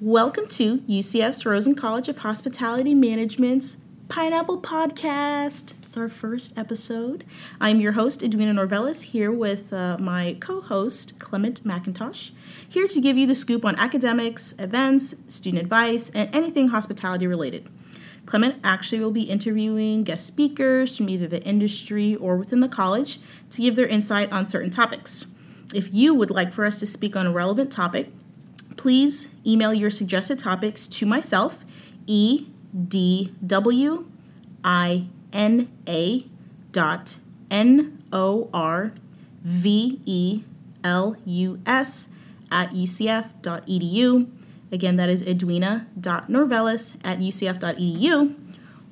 Welcome to UCF's Rosen College of Hospitality Management's Pineapple Podcast. It's our first episode. I'm your host, Edwina Norvelus, here with uh, my co host, Clement McIntosh, here to give you the scoop on academics, events, student advice, and anything hospitality related. Clement actually will be interviewing guest speakers from either the industry or within the college to give their insight on certain topics. If you would like for us to speak on a relevant topic, please email your suggested topics to myself, E D W I N A dot N O R V E L U S at ucf.edu. Again, that is edwina.norvelus at ucf.edu.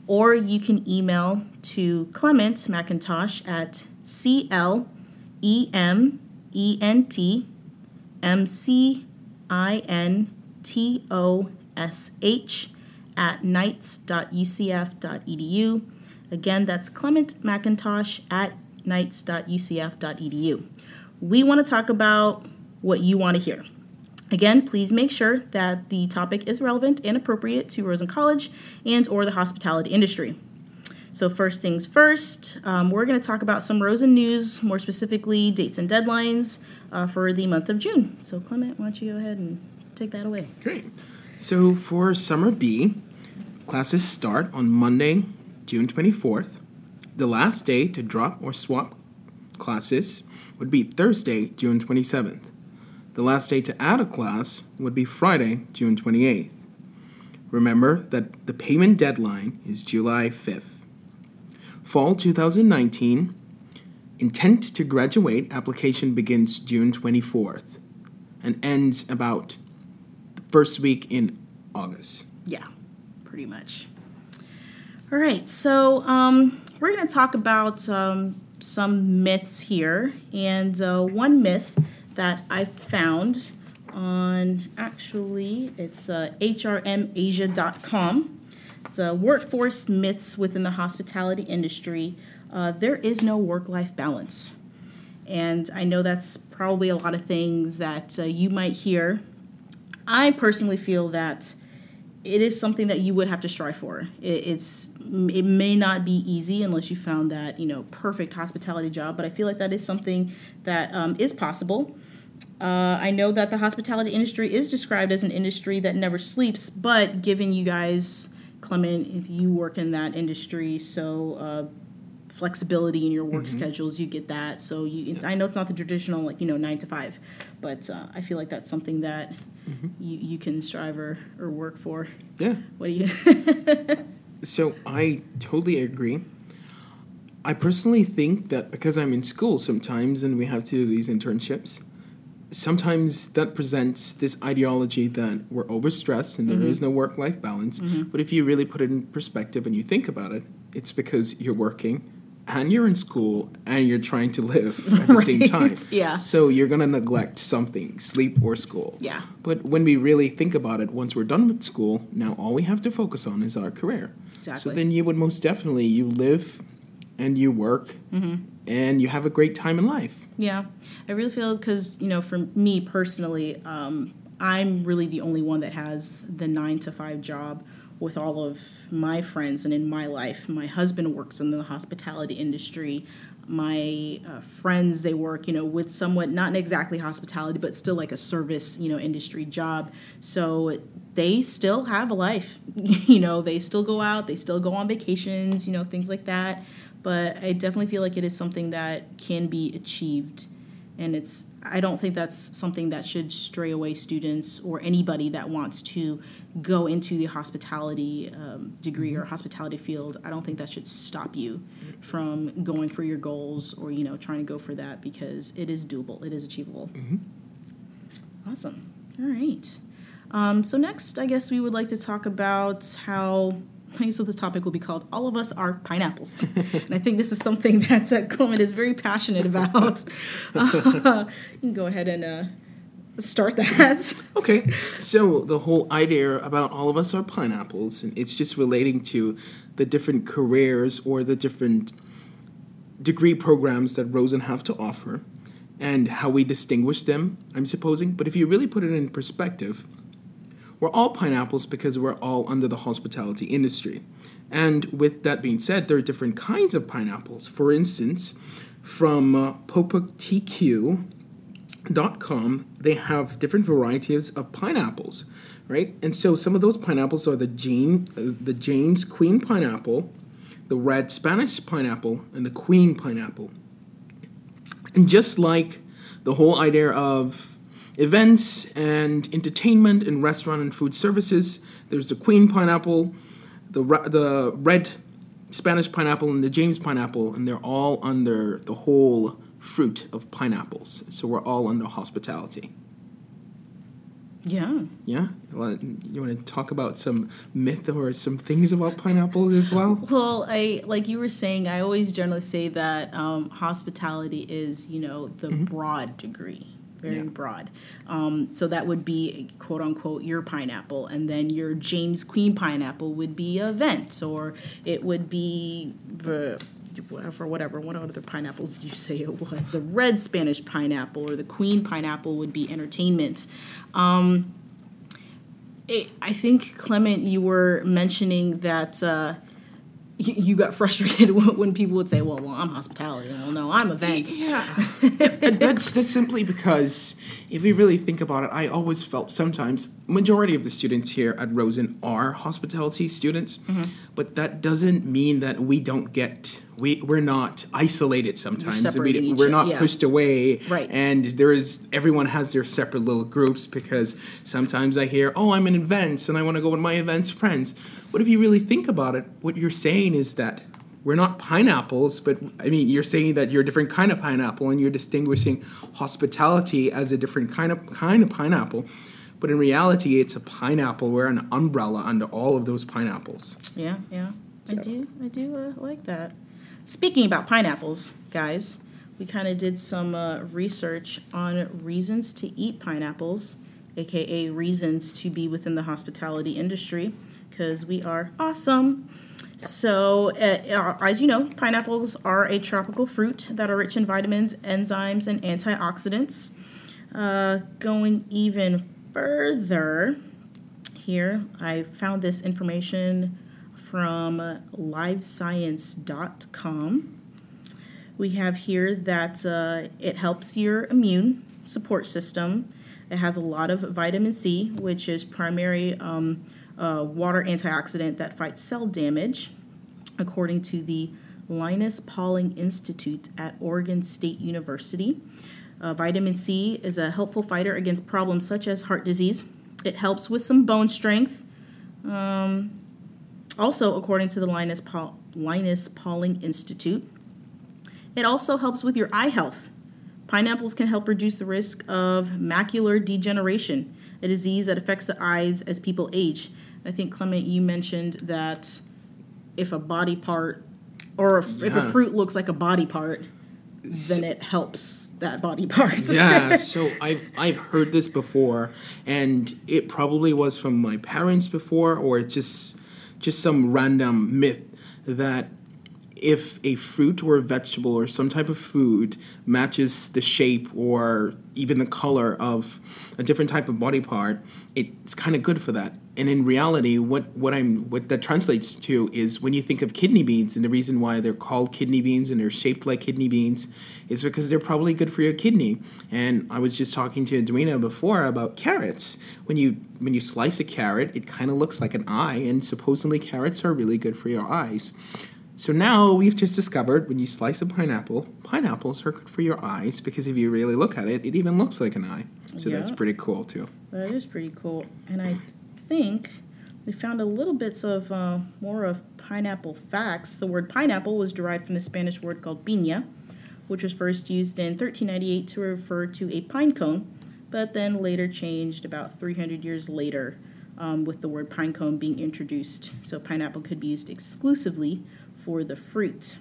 Or you can email to Clement McIntosh at C L E M E N T M C I N T O S H at knights.ucf.edu. Again, that's Clement McIntosh at knights.ucf.edu. We want to talk about what you want to hear. Again, please make sure that the topic is relevant and appropriate to Rosen College and or the hospitality industry. So first things first, um, we're going to talk about some Rosen news, more specifically dates and deadlines uh, for the month of June. So Clement, why don't you go ahead and take that away? Great. So for Summer B, classes start on Monday, June 24th. The last day to drop or swap classes would be Thursday, June 27th. The last day to add a class would be Friday, June 28th. Remember that the payment deadline is July 5th. Fall 2019, intent to graduate application begins June 24th and ends about the first week in August. Yeah, pretty much. All right, so um, we're going to talk about um, some myths here. And uh, one myth that I found on actually, it's uh, hrmasia.com. Uh, workforce myths within the hospitality industry. Uh, there is no work life balance. And I know that's probably a lot of things that uh, you might hear. I personally feel that it is something that you would have to strive for. It, it's it may not be easy unless you found that you know perfect hospitality job, but I feel like that is something that um, is possible. Uh, I know that the hospitality industry is described as an industry that never sleeps, but given you guys, Clement, if you work in that industry, so uh, flexibility in your work mm-hmm. schedules, you get that. So you, I know it's not the traditional like you know nine to five, but uh, I feel like that's something that mm-hmm. you you can strive or, or work for. Yeah. What do you? so I totally agree. I personally think that because I'm in school sometimes and we have to do these internships, sometimes that presents this ideology that we're overstressed and there mm-hmm. is no work life balance. Mm-hmm. But if you really put it in perspective and you think about it, it's because you're working and you're in school and you're trying to live at the right. same time. Yeah. So you're going to neglect something, sleep or school. Yeah. But when we really think about it, once we're done with school, now all we have to focus on is our career. Exactly. So then you would most definitely you live and you work mm-hmm. and you have a great time in life. Yeah. I really feel cuz you know for me personally um, I'm really the only one that has the 9 to 5 job with all of my friends and in my life. My husband works in the hospitality industry. My uh, friends, they work, you know, with somewhat not exactly hospitality, but still like a service, you know, industry job. So they still have a life. you know, they still go out, they still go on vacations, you know, things like that. But I definitely feel like it is something that can be achieved. And it's i don't think that's something that should stray away students or anybody that wants to go into the hospitality um, degree or mm-hmm. hospitality field. I don't think that should stop you from going for your goals or you know trying to go for that because it is doable. It is achievable. Mm-hmm. awesome. All right. Um, so next i guess we would like to talk about how so this topic will be called "All of Us Are Pineapples," and I think this is something that uh, Clement is very passionate about. Uh, you can go ahead and uh, start that. okay, so the whole idea about all of us are pineapples, and it's just relating to the different careers or the different degree programs that Rosen have to offer, and how we distinguish them. I'm supposing, but if you really put it in perspective we're all pineapples because we're all under the hospitality industry. And with that being said, there are different kinds of pineapples. For instance, from uh, they have different varieties of pineapples, right? And so some of those pineapples are the Jane, uh, the James Queen pineapple, the red Spanish pineapple, and the Queen pineapple. And just like the whole idea of events and entertainment and restaurant and food services, there's the Queen pineapple, the the red Spanish pineapple and the James pineapple, and they're all under the whole fruit of pineapples. So we're all under hospitality. Yeah. Yeah. Well, you want to talk about some myth or some things about pineapples as well? Well, I like you were saying. I always generally say that um, hospitality is, you know, the mm-hmm. broad degree very yeah. broad. Um, so that would be quote unquote your pineapple, and then your James Queen pineapple would be events, or it would be the whatever, whatever. What other pineapples did you say it was? The red Spanish pineapple or the Queen pineapple would be entertainment. Um, it, I think Clement, you were mentioning that. Uh, you got frustrated when people would say, "Well, well, I'm hospitality." Well, no, I'm events. Yeah, that's that's simply because if we really think about it, I always felt sometimes majority of the students here at Rosen are hospitality students, mm-hmm. but that doesn't mean that we don't get we we're not isolated sometimes. We, are not yeah. pushed away, right? And there is everyone has their separate little groups because sometimes I hear, "Oh, I'm in events and I want to go with my events friends." But if you really think about it, what you're saying is that we're not pineapples, but I mean, you're saying that you're a different kind of pineapple, and you're distinguishing hospitality as a different kind of kind of pineapple. But in reality, it's a pineapple. We're an umbrella under all of those pineapples. Yeah, yeah, so. I do, I do uh, like that. Speaking about pineapples, guys, we kind of did some uh, research on reasons to eat pineapples, aka reasons to be within the hospitality industry because we are awesome. So, uh, as you know, pineapples are a tropical fruit that are rich in vitamins, enzymes, and antioxidants. Uh, going even further, here I found this information from livescience.com. We have here that uh, it helps your immune support system. It has a lot of vitamin C, which is primary. Um, water antioxidant that fights cell damage, according to the Linus Pauling Institute at Oregon State University. Uh, vitamin C is a helpful fighter against problems such as heart disease. It helps with some bone strength. Um, also, according to the Linus, Paul- Linus Pauling Institute, it also helps with your eye health. Pineapples can help reduce the risk of macular degeneration a disease that affects the eyes as people age. I think Clement, you mentioned that if a body part or if, yeah. if a fruit looks like a body part, then it helps that body part. yeah, so I've I've heard this before, and it probably was from my parents before, or just just some random myth that if a fruit or a vegetable or some type of food matches the shape or even the color of a different type of body part, it's kind of good for that. And in reality, what, what I'm what that translates to is when you think of kidney beans, and the reason why they're called kidney beans and they're shaped like kidney beans is because they're probably good for your kidney. And I was just talking to Edwina before about carrots. When you when you slice a carrot, it kind of looks like an eye, and supposedly carrots are really good for your eyes. So now we've just discovered when you slice a pineapple, pineapples are good for your eyes because if you really look at it, it even looks like an eye. So yeah. that's pretty cool too. That is pretty cool. And I think we found a little bits of uh, more of pineapple facts. The word pineapple was derived from the Spanish word called piña, which was first used in 1398 to refer to a pine cone, but then later changed about 300 years later um, with the word pine cone being introduced. So pineapple could be used exclusively for the fruit.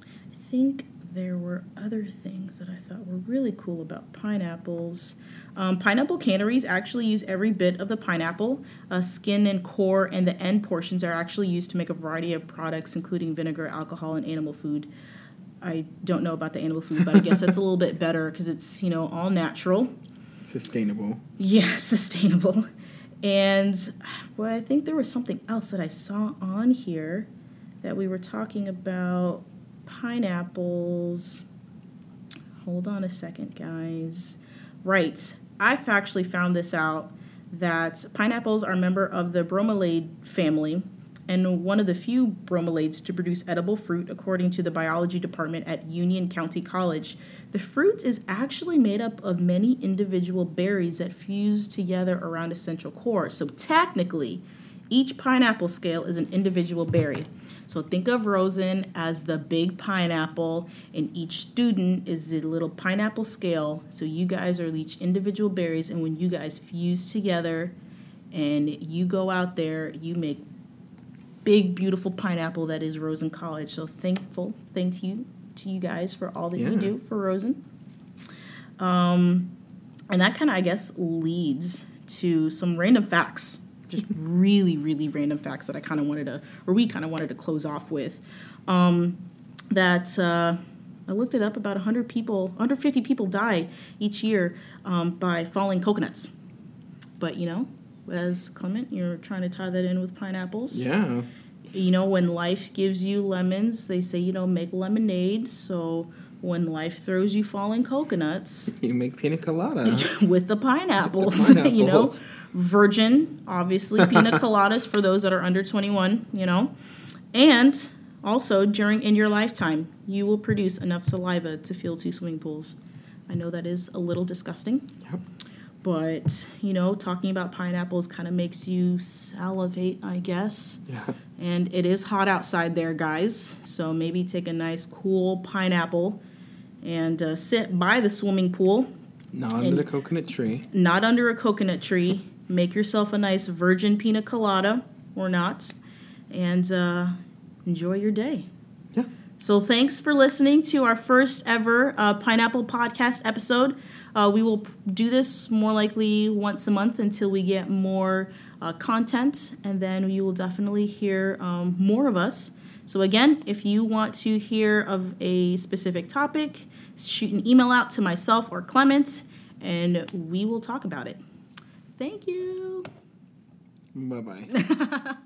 I think there were other things that I thought were really cool about pineapples. Um, pineapple canneries actually use every bit of the pineapple. Uh, skin and core and the end portions are actually used to make a variety of products, including vinegar, alcohol, and animal food. I don't know about the animal food, but I guess that's a little bit better because it's you know all natural. Sustainable. Yeah, sustainable. And well, I think there was something else that I saw on here that we were talking about pineapples. Hold on a second, guys. Right. I've actually found this out that pineapples are a member of the bromeliad family and one of the few bromeliads to produce edible fruit, according to the biology department at Union County College. The fruit is actually made up of many individual berries that fuse together around a central core. So, technically, each pineapple scale is an individual berry. So think of Rosen as the big pineapple, and each student is a little pineapple scale. So you guys are each individual berries, and when you guys fuse together and you go out there, you make big, beautiful pineapple that is Rosen College. So thankful, thank you to you guys for all that yeah. you do for Rosen. Um, and that kind of, I guess, leads to some random facts just really, really random facts that I kind of wanted to, or we kind of wanted to close off with. Um, that uh, I looked it up. About 100 people, 150 people die each year um, by falling coconuts. But you know, as Clement, you're trying to tie that in with pineapples. Yeah. You know, when life gives you lemons, they say you know make lemonade. So when life throws you falling coconuts, you make pina colada with the pineapples. With the pineapples. you know, virgin, obviously pina coladas for those that are under 21. You know, and also during in your lifetime, you will produce enough saliva to fill two swimming pools. I know that is a little disgusting. Yep. But, you know, talking about pineapples kind of makes you salivate, I guess. Yeah. And it is hot outside there, guys. So maybe take a nice, cool pineapple and uh, sit by the swimming pool. Not under the coconut tree. Not under a coconut tree. Make yourself a nice virgin pina colada or not, and uh, enjoy your day. Yeah. So thanks for listening to our first ever uh, pineapple podcast episode. Uh, we will do this more likely once a month until we get more uh, content, and then you will definitely hear um, more of us. So, again, if you want to hear of a specific topic, shoot an email out to myself or Clement, and we will talk about it. Thank you. Bye bye.